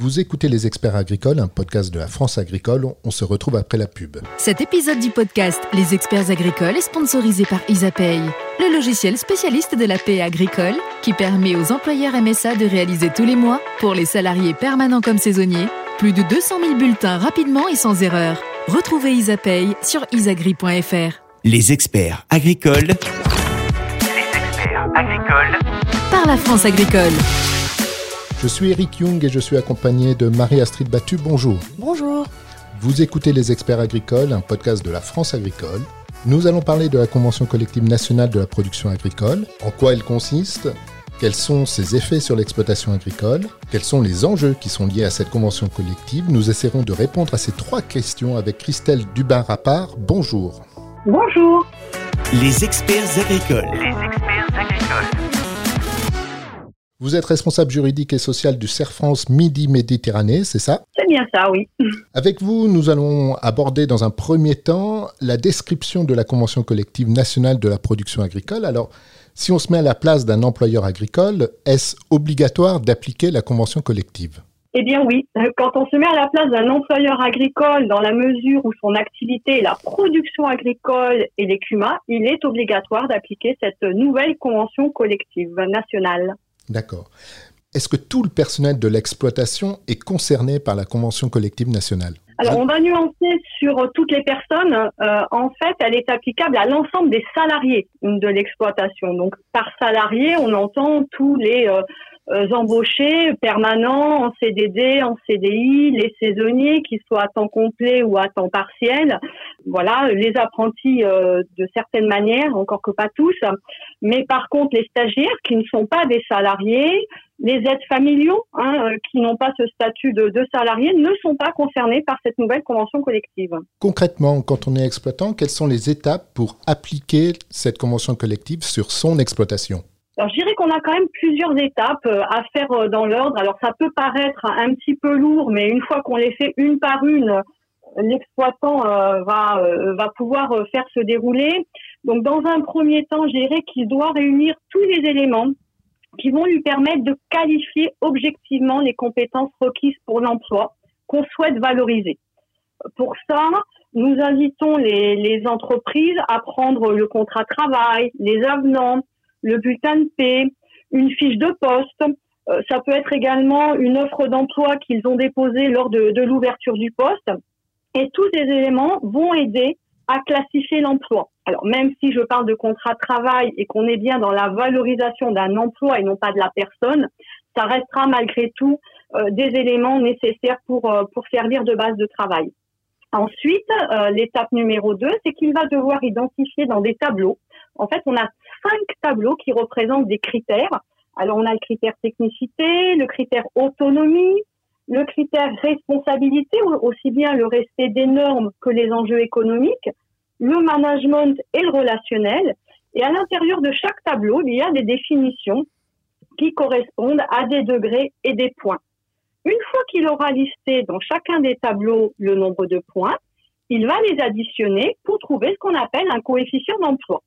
Vous écoutez Les Experts Agricoles, un podcast de la France agricole. On se retrouve après la pub. Cet épisode du podcast Les Experts Agricoles est sponsorisé par Isapay, le logiciel spécialiste de la paix agricole qui permet aux employeurs MSA de réaliser tous les mois, pour les salariés permanents comme saisonniers, plus de 200 000 bulletins rapidement et sans erreur. Retrouvez Isapay sur isagri.fr. Les experts agricoles. Les experts agricoles. Par la France agricole. Je suis Eric Young et je suis accompagné de Marie-Astrid Battu. Bonjour. Bonjour. Vous écoutez Les Experts Agricoles, un podcast de la France agricole. Nous allons parler de la Convention collective nationale de la production agricole, en quoi elle consiste, quels sont ses effets sur l'exploitation agricole, quels sont les enjeux qui sont liés à cette convention collective. Nous essaierons de répondre à ces trois questions avec Christelle Dubin-Rappard. Bonjour. Bonjour. Les experts agricoles. Les experts agricoles. Vous êtes responsable juridique et social du CERF France Midi Méditerranée, c'est ça? C'est bien ça, oui. Avec vous, nous allons aborder dans un premier temps la description de la Convention collective nationale de la production agricole. Alors, si on se met à la place d'un employeur agricole, est-ce obligatoire d'appliquer la Convention collective? Eh bien oui, quand on se met à la place d'un employeur agricole dans la mesure où son activité est la production agricole et les CUMA, il est obligatoire d'appliquer cette nouvelle convention collective nationale. D'accord. Est-ce que tout le personnel de l'exploitation est concerné par la Convention collective nationale? Alors on va nuancer sur toutes les personnes. Euh, en fait, elle est applicable à l'ensemble des salariés de l'exploitation. Donc par salarié, on entend tous les euh, euh, embauchés permanents en CDD, en CDI, les saisonniers qui soient à temps complet ou à temps partiel. Voilà, les apprentis euh, de certaines manières, encore que pas tous. Mais par contre, les stagiaires qui ne sont pas des salariés, les aides familiaux hein, euh, qui n'ont pas ce statut de, de salariés ne sont pas concernés par cette nouvelle convention collective. Concrètement, quand on est exploitant, quelles sont les étapes pour appliquer cette convention collective sur son exploitation? Alors, je dirais qu'on a quand même plusieurs étapes euh, à faire euh, dans l'ordre. Alors, ça peut paraître un petit peu lourd, mais une fois qu'on les fait une par une, l'exploitant euh, va va pouvoir faire se dérouler. Donc, dans un premier temps, je dirais qu'il doit réunir tous les éléments qui vont lui permettre de qualifier objectivement les compétences requises pour l'emploi qu'on souhaite valoriser. Pour ça, nous invitons les, les entreprises à prendre le contrat de travail, les avenants, le bulletin de paie, une fiche de poste. Euh, ça peut être également une offre d'emploi qu'ils ont déposée lors de, de l'ouverture du poste. Et tous ces éléments vont aider à classifier l'emploi. Alors même si je parle de contrat de travail et qu'on est bien dans la valorisation d'un emploi et non pas de la personne, ça restera malgré tout euh, des éléments nécessaires pour, euh, pour servir de base de travail. Ensuite, euh, l'étape numéro 2, c'est qu'il va devoir identifier dans des tableaux. En fait, on a cinq tableaux qui représentent des critères. Alors, on a le critère technicité, le critère autonomie, le critère responsabilité, aussi bien le respect des normes que les enjeux économiques, le management et le relationnel. Et à l'intérieur de chaque tableau, il y a des définitions qui correspondent à des degrés et des points. Une fois qu'il aura listé dans chacun des tableaux le nombre de points, il va les additionner pour trouver ce qu'on appelle un coefficient d'emploi.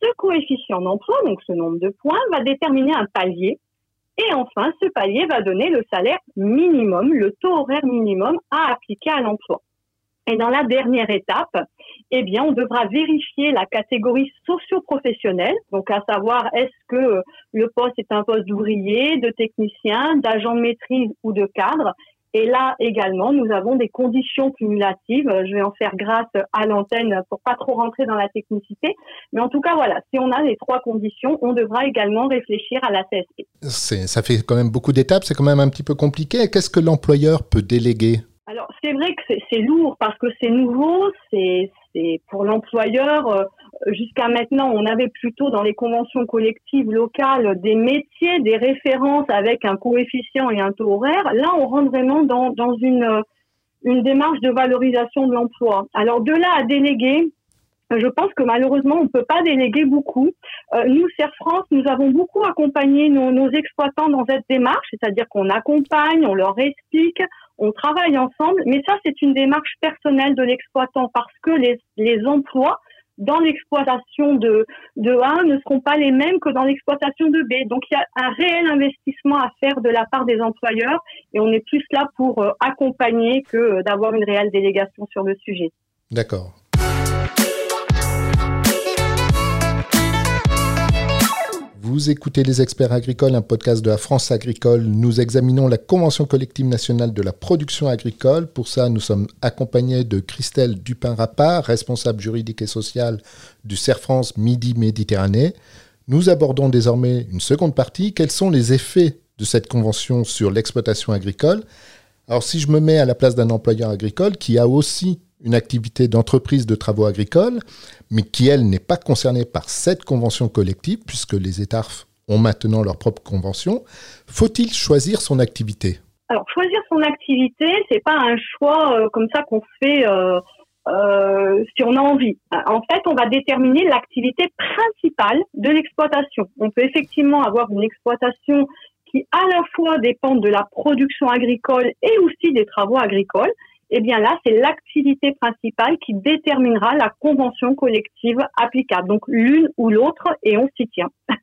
Ce coefficient d'emploi, donc ce nombre de points, va déterminer un palier. Et enfin, ce palier va donner le salaire minimum, le taux horaire minimum à appliquer à l'emploi. Et dans la dernière étape, eh bien, on devra vérifier la catégorie socio-professionnelle, donc à savoir est-ce que le poste est un poste d'ouvrier, de technicien, d'agent de maîtrise ou de cadre. Et là également, nous avons des conditions cumulatives. Je vais en faire grâce à l'antenne pour pas trop rentrer dans la technicité. Mais en tout cas, voilà, si on a les trois conditions, on devra également réfléchir à la CSP. Ça fait quand même beaucoup d'étapes, c'est quand même un petit peu compliqué. Qu'est-ce que l'employeur peut déléguer? Alors c'est vrai que c'est lourd parce que c'est nouveau, c'est pour l'employeur. Euh, jusqu'à maintenant, on avait plutôt dans les conventions collectives locales des métiers, des références avec un coefficient et un taux horaire. Là, on rentre vraiment dans, dans une, une démarche de valorisation de l'emploi. Alors de là à déléguer, je pense que malheureusement, on ne peut pas déléguer beaucoup. Euh, nous, Serre France, nous avons beaucoup accompagné nos, nos exploitants dans cette démarche, c'est-à-dire qu'on accompagne, on leur explique, on travaille ensemble, mais ça, c'est une démarche personnelle de l'exploitant parce que les, emplois dans l'exploitation de, de A ne seront pas les mêmes que dans l'exploitation de B. Donc il y a un réel investissement à faire de la part des employeurs et on est plus là pour euh, accompagner que euh, d'avoir une réelle délégation sur le sujet. D'accord. Vous écoutez Les Experts Agricoles, un podcast de la France Agricole. Nous examinons la Convention collective nationale de la production agricole. Pour ça, nous sommes accompagnés de Christelle Dupin-Rapard, responsable juridique et sociale du CERF France Midi-Méditerranée. Nous abordons désormais une seconde partie. Quels sont les effets de cette convention sur l'exploitation agricole? Alors, si je me mets à la place d'un employeur agricole qui a aussi une activité d'entreprise de travaux agricoles, mais qui, elle, n'est pas concernée par cette convention collective, puisque les États ont maintenant leur propre convention. Faut-il choisir son activité? Alors, choisir son activité, c'est pas un choix euh, comme ça qu'on fait euh, euh, si on a envie. En fait, on va déterminer l'activité principale de l'exploitation. On peut effectivement avoir une exploitation qui à la fois dépend de la production agricole et aussi des travaux agricoles eh bien là, c'est l'activité principale qui déterminera la convention collective applicable. Donc l'une ou l'autre, et on s'y tient.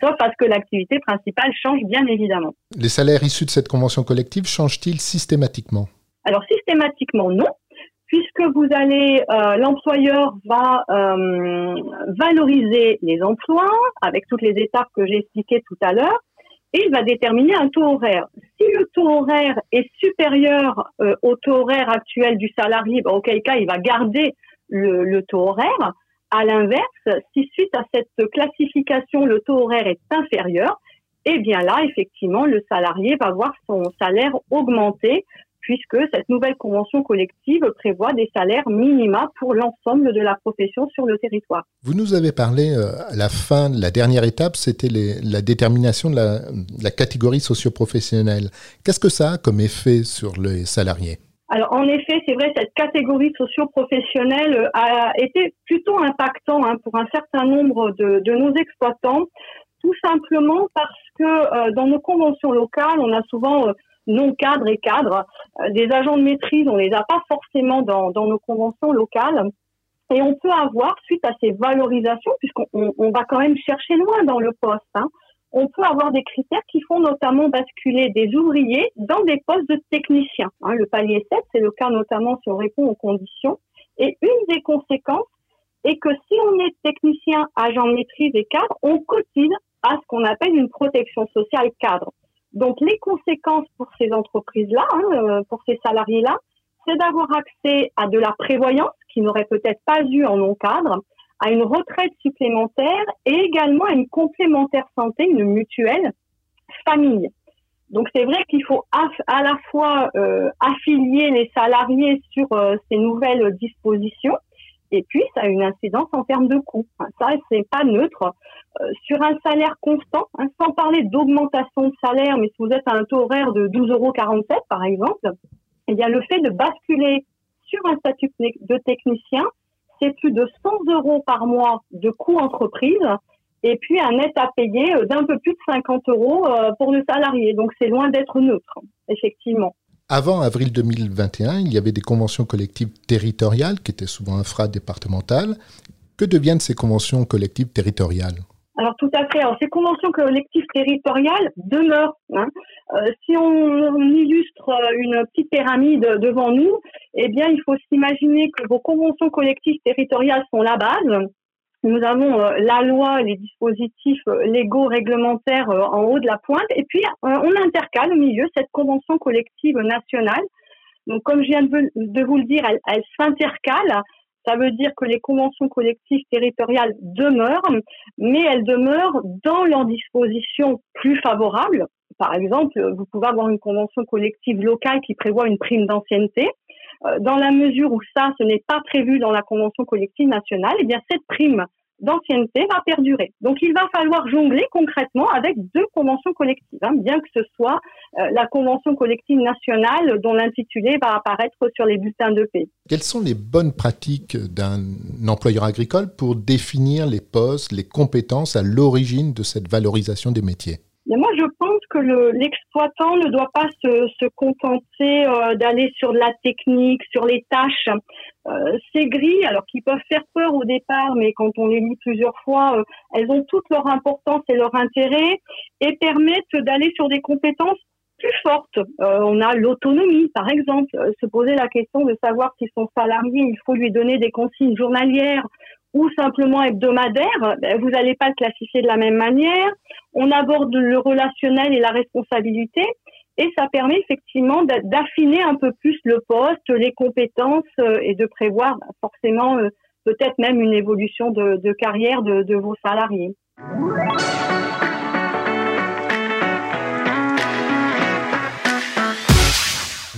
Sauf parce que l'activité principale change bien évidemment. Les salaires issus de cette convention collective changent-ils systématiquement? Alors systématiquement non, puisque vous allez, euh, l'employeur va euh, valoriser les emplois avec toutes les étapes que j'ai expliquées tout à l'heure et il va déterminer un taux horaire. Si le taux horaire est supérieur euh, au taux horaire actuel du salarié, ben, auquel cas il va garder le, taux horaire. À l'inverse, si suite à cette classification le taux horaire est inférieur, eh bien là, effectivement, le salarié va voir son salaire augmenter puisque cette nouvelle convention collective prévoit des salaires minima pour l'ensemble de la profession sur le territoire. Vous nous avez parlé euh, à la fin, la dernière étape, c'était la détermination de la, catégorie socio-professionnelle. Qu'est-ce que ça a comme effet sur les salariés? Alors en effet, c'est vrai, cette catégorie socio-professionnelle a été plutôt impactant hein, pour un certain nombre de, nos exploitants, tout simplement parce que euh, dans nos conventions locales, on a souvent euh, non cadres et cadres. Euh, des agents de maîtrise, on les a pas forcément dans, nos conventions locales. Et on peut avoir, suite à ces valorisations, puisqu'on on va quand même chercher loin dans le poste, hein, on peut avoir des critères qui font notamment basculer des ouvriers dans des postes de techniciens. Hein. le palier 7, c'est le cas notamment si on répond aux conditions. Et une des conséquences est que si on est technicien, agent de maîtrise et cadre, on cotise à ce qu'on appelle une protection sociale cadre. Donc les conséquences pour ces entreprises-là, hein, euh, pour ces salariés-là, c'est d'avoir accès à de la prévoyance qu'ils n'auraient peut-être pas eu en non-cadre, à une retraite supplémentaire et également à une complémentaire santé, une mutuelle famille. Donc c'est vrai qu'il faut à la fois euh, affilier les salariés sur euh, ces nouvelles dispositions et puis, ça a une incidence en termes de coût. Ça, c'est pas neutre. Euh, sur un salaire constant, hein, sans parler d'augmentation de salaire, mais si vous êtes à un taux horaire de 12,47 euros, par exemple, eh bien, le fait de basculer sur un statut de technicien, c'est plus de 100 euros par mois de coût entreprise et puis un net à payer euh, d'un peu plus de 50 euros euh, pour le salarié. Donc, c'est loin d'être neutre, effectivement. Avant avril 2021, il y avait des conventions collectives territoriales qui étaient souvent infra-départementales. Que deviennent ces conventions collectives territoriales? Alors tout à fait. Ces conventions collectives territoriales demeurent. Hein. Euh, si on, illustre une petite pyramide devant nous, eh bien il faut s'imaginer que vos conventions collectives territoriales sont la base. Nous avons euh, la loi, les dispositifs euh, légaux réglementaires euh, en haut de la pointe, et puis on intercale au milieu cette convention collective nationale. Donc, comme je viens de vous le dire, elle, s'intercale. Ça veut dire que les conventions collectives territoriales demeurent, mais elles demeurent dans leurs dispositions plus favorables. Par exemple, vous pouvez avoir une convention collective locale qui prévoit une prime d'ancienneté. Dans la mesure où ça, ce n'est pas prévu dans la convention collective nationale, eh bien cette prime d'ancienneté va perdurer. Donc il va falloir jongler concrètement avec deux conventions collectives, hein, bien que ce soit euh, la convention collective nationale dont l'intitulé va apparaître sur les bulletins de paix. Quelles sont les bonnes pratiques d'un employeur agricole pour définir les postes, les compétences à l'origine de cette valorisation des métiers? Mais moi, je pense que le- l'exploitant ne doit pas se, se contenter euh, d'aller sur de la technique, sur les tâches. Euh, ces grilles, alors qui peuvent faire peur au départ, mais quand on les lit plusieurs fois, euh, elles ont toute leur importance et leur intérêt et permettent d'aller sur des compétences plus fortes. Euh, on a l'autonomie, par exemple, Euh, se poser la question de savoir si son salarié, il faut lui donner des consignes journalières ou simplement hebdomadaires, ben, vous n'allez pas le classifier de la même manière. On aborde le relationnel et la responsabilité. Et ça permet effectivement d'a- d'affiner un peu plus le poste, les compétences euh, et de prévoir ben, forcément euh, peut-être même une évolution de, carrière de vos salariés.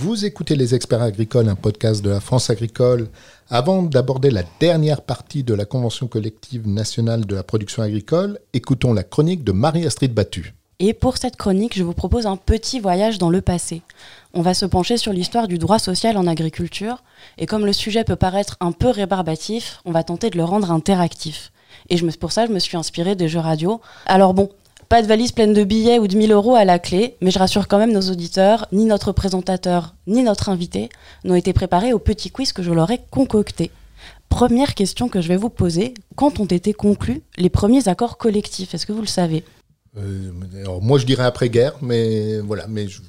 Vous écoutez Les Experts Agricoles, un podcast de la France agricole. Avant d'aborder la dernière partie de la Convention collective nationale de la production agricole, écoutons la chronique de Marie-Astrid Battu. Et pour cette chronique, je vous propose un petit voyage dans le passé. On va se pencher sur l'histoire du droit social en agriculture, et comme le sujet peut paraître un peu rébarbatif, on va tenter de le rendre interactif. Et pour ça, je me suis inspirée des jeux radio. Alors bon, pas de valise pleine de billets ou de 1000 euros à la clé, mais je rassure quand même nos auditeurs, ni notre présentateur, ni notre invité n'ont été préparés au petit quiz que je leur ai concocté. Première question que je vais vous poser, quand ont été conclus les premiers accords collectifs? Est-ce que vous le savez? Euh, alors moi je dirais après-guerre, mais voilà, mais je-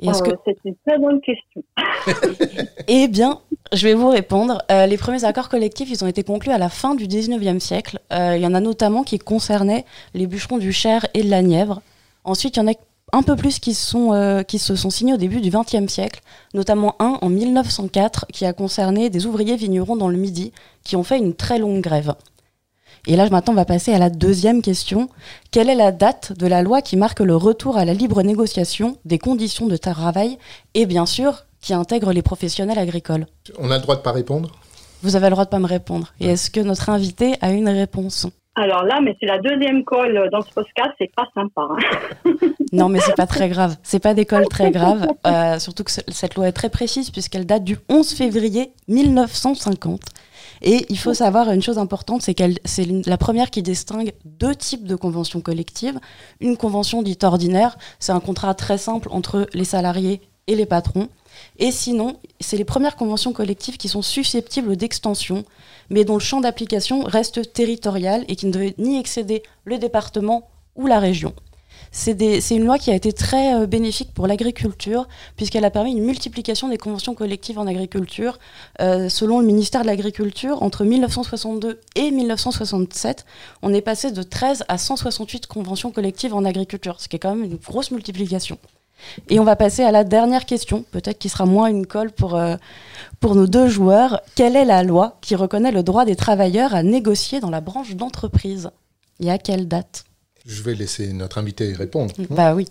Que Euh, C'est une très bonne question. Eh bien, je vais vous répondre. Euh, les premiers accords collectifs, ils ont été conclus à la fin du 19e siècle. Euh, il y en a notamment qui concernaient les bûcherons du Cher et de la Nièvre. Ensuite, il y en a un peu plus qui, sont, euh, qui se sont signés au début du 20e siècle, notamment un en 1904 qui a concerné des ouvriers vignerons dans le Midi qui ont fait une très longue grève. Et là, maintenant, on va passer à la deuxième question. Quelle est la date de la loi qui marque le retour à la libre négociation des conditions de travail et bien sûr qui intègre les professionnels agricoles? On a le droit de pas répondre? Vous avez le droit de pas me répondre. Et est-ce que notre invité a une réponse? Alors là, mais c'est la deuxième colle dans ce podcast, c'est pas sympa. hein. Non, mais c'est pas très grave. C'est pas d'école très grave. Euh, surtout que ce- cette loi est très précise puisqu'elle date du 11 février 1950. Et il faut savoir une chose importante, c'est qu'elle c'est la première qui distingue deux types de conventions collectives. Une convention dite ordinaire, c'est un contrat très simple entre les salariés et les patrons. Et sinon, c'est les premières conventions collectives qui sont susceptibles d'extension, mais dont le champ d'application reste territorial et qui ne devait ni excéder le département ou la région. C'est une loi qui a été très euh, bénéfique pour l'agriculture, puisqu'elle a permis une multiplication des conventions collectives en agriculture. Euh, selon le ministère de l'Agriculture, entre 1962 et 1967, on est passé de 13 à 168 conventions collectives en agriculture, ce qui est quand même une grosse multiplication. Et on va passer à la dernière question, peut-être qui sera moins une colle pour, euh, pour nos deux joueurs. Quelle est la loi qui reconnaît le droit des travailleurs à négocier dans la branche d'entreprise? Et à quelle date? Je vais laisser notre invité répondre. Bah oui,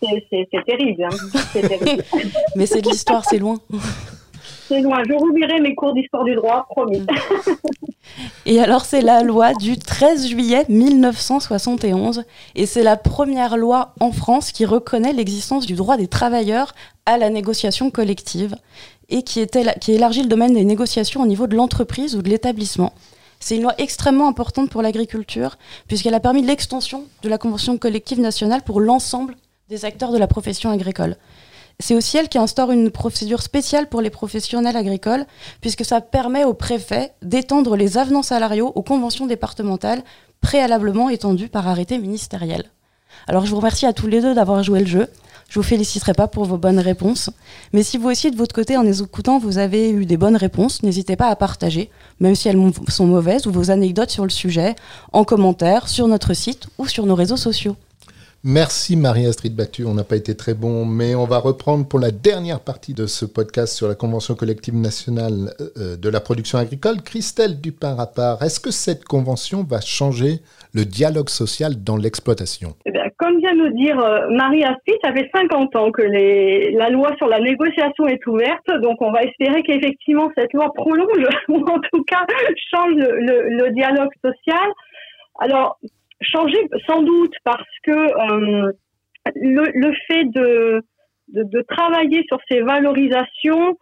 C'est- terrible. hein. Terrible. mais c'est de l'histoire, c'est loin. C'est loin. Je rouvrirai mes cours d'histoire du droit, promis. Et alors, c'est la loi du 13 juillet 1971, et c'est la première loi en France qui reconnaît l'existence du droit des travailleurs à la négociation collective, et qui, était la- qui élargit le domaine des négociations au niveau de l'entreprise ou de l'établissement. C'est une loi extrêmement importante pour l'agriculture, puisqu'elle a permis l'extension de la convention collective nationale pour l'ensemble des acteurs de la profession agricole. C'est aussi elle qui instaure une procédure spéciale pour les professionnels agricoles, puisque ça permet au préfet d'étendre les avenants salariaux aux conventions départementales préalablement étendues par arrêté ministériel. Alors je vous remercie à tous les deux d'avoir joué le jeu. Je vous féliciterai pas pour vos bonnes réponses, mais si vous aussi de votre côté en les écoutant vous avez eu des bonnes réponses, n'hésitez pas à partager, même si elles sont mauvaises, ou vos anecdotes sur le sujet, en commentaire, sur notre site ou sur nos réseaux sociaux. Merci Marie-Astrid Battu, on n'a pas été très bon, mais on va reprendre pour la dernière partie de ce podcast sur la Convention collective nationale euh, de la production agricole. Christelle Dupin-Rappard, est-ce que cette convention va changer le dialogue social dans l'exploitation? Eh comme vient de nous dire euh, Marie Astrid, ça fait 50 ans que la loi sur la négociation est ouverte, donc on va espérer qu'effectivement cette loi prolonge ou en tout cas change le- le dialogue social. Alors, changer sans doute parce que euh, le, le fait de, de, de travailler sur ces valorisations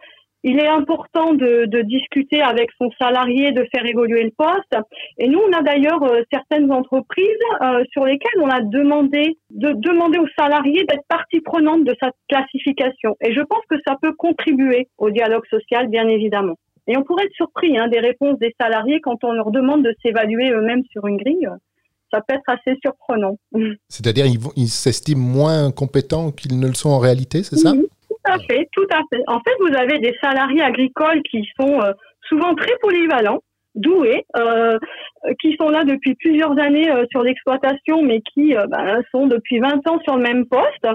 il est important de, de, discuter avec son salarié, de faire évoluer le poste. Et nous, on a d'ailleurs euh, certaines entreprises euh, sur lesquelles on a demandé de demander aux salariés d'être partie prenante de sa classification. Et je pense que ça peut contribuer au dialogue social, bien évidemment. Et on pourrait être surpris hein, des réponses des salariés quand on leur demande de s'évaluer eux-mêmes sur une grille. Ça peut être assez surprenant. C'est-à-dire ils s'estiment moins compétents qu'ils ne le sont en réalité, c'est ça? Tout à fait, tout à fait. En fait, vous avez des salariés agricoles qui sont euh, souvent très polyvalents, doués, euh, qui sont là depuis plusieurs années euh, sur l'exploitation, mais qui euh, ben, sont depuis 20 ans sur le même poste.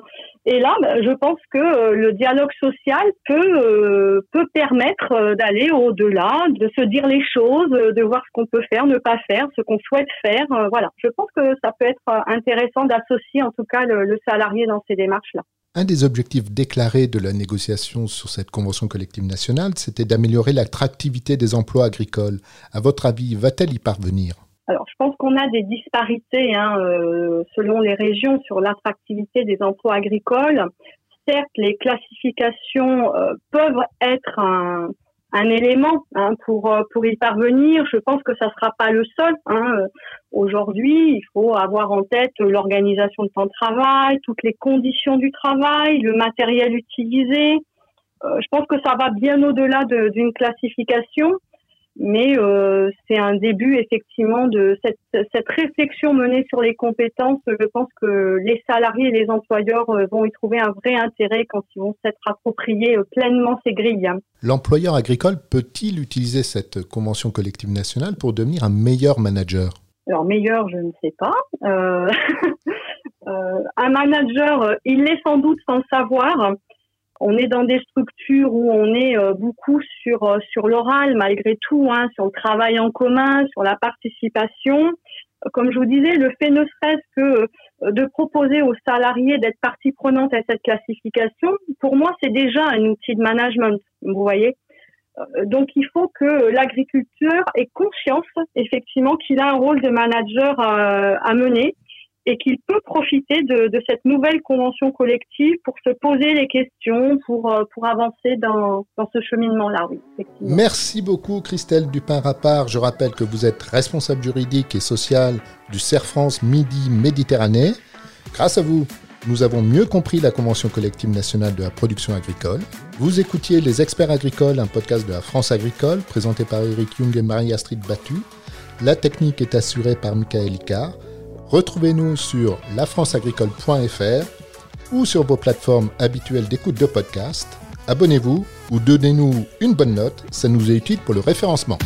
Et là, ben, je pense que le dialogue social peut peut permettre d'aller au-delà, de se dire les choses, de voir ce qu'on peut faire, ne pas faire, ce qu'on souhaite faire. voilà, je pense que ça peut être intéressant d'associer en tout cas le salarié dans ces démarches-là. Un des objectifs déclarés de la négociation sur cette convention collective nationale, c'était d'améliorer l'attractivité des emplois agricoles. À votre avis, va-t-elle y parvenir? Alors, je pense qu'on a des disparités hein, euh, selon les régions sur l'attractivité des emplois agricoles. Certes, les classifications euh, peuvent être un élément hein, pour euh, pour y parvenir. Je pense que ça sera pas le seul. Hein. Aujourd'hui, il faut avoir en tête l'organisation de temps de travail, toutes les conditions du travail, le matériel utilisé. Euh, je pense que ça va bien au-delà d'une classification mais euh, c'est un début effectivement de cette, cette, réflexion menée sur les compétences. Je pense que les salariés et les employeurs euh, vont y trouver un vrai intérêt quand ils vont s'être appropriés euh, pleinement ces grilles. L'employeur agricole peut-il utiliser cette convention collective nationale pour devenir un meilleur manager? Alors meilleur, je ne sais pas. Euh, un manager, il l'est sans doute sans le savoir on est dans des structures où on est euh, beaucoup sur euh, sur l'oral malgré tout, hein, sur le travail en commun, sur la participation. Comme je vous disais, le fait ne serait-ce que euh, de proposer aux salariés d'être partie prenante à cette classification, pour moi, c'est déjà un outil de management. Vous voyez. Donc, il faut que l'agriculteur ait conscience, effectivement, qu'il a un rôle de manager à mener et qu'il peut profiter de, cette nouvelle convention collective pour se poser les questions, pour, euh, pour avancer dans, dans ce cheminement-là. Merci beaucoup Christelle Dupin-Rappard. Je rappelle que vous êtes responsable juridique et social du CERF France Midi Méditerranée. Grâce à vous, nous avons mieux compris la Convention collective nationale de la production agricole. Vous écoutiez Les experts agricoles, un podcast de la France agricole présenté par Eric Young et Marie-Astrid Battu. La technique est assurée par Michael Icard. Retrouvez-nous sur lafranceagricole.fr ou sur vos plateformes habituelles d'écoute de podcast. Abonnez-vous ou donnez-nous une bonne note, ça nous est utile pour le référencement.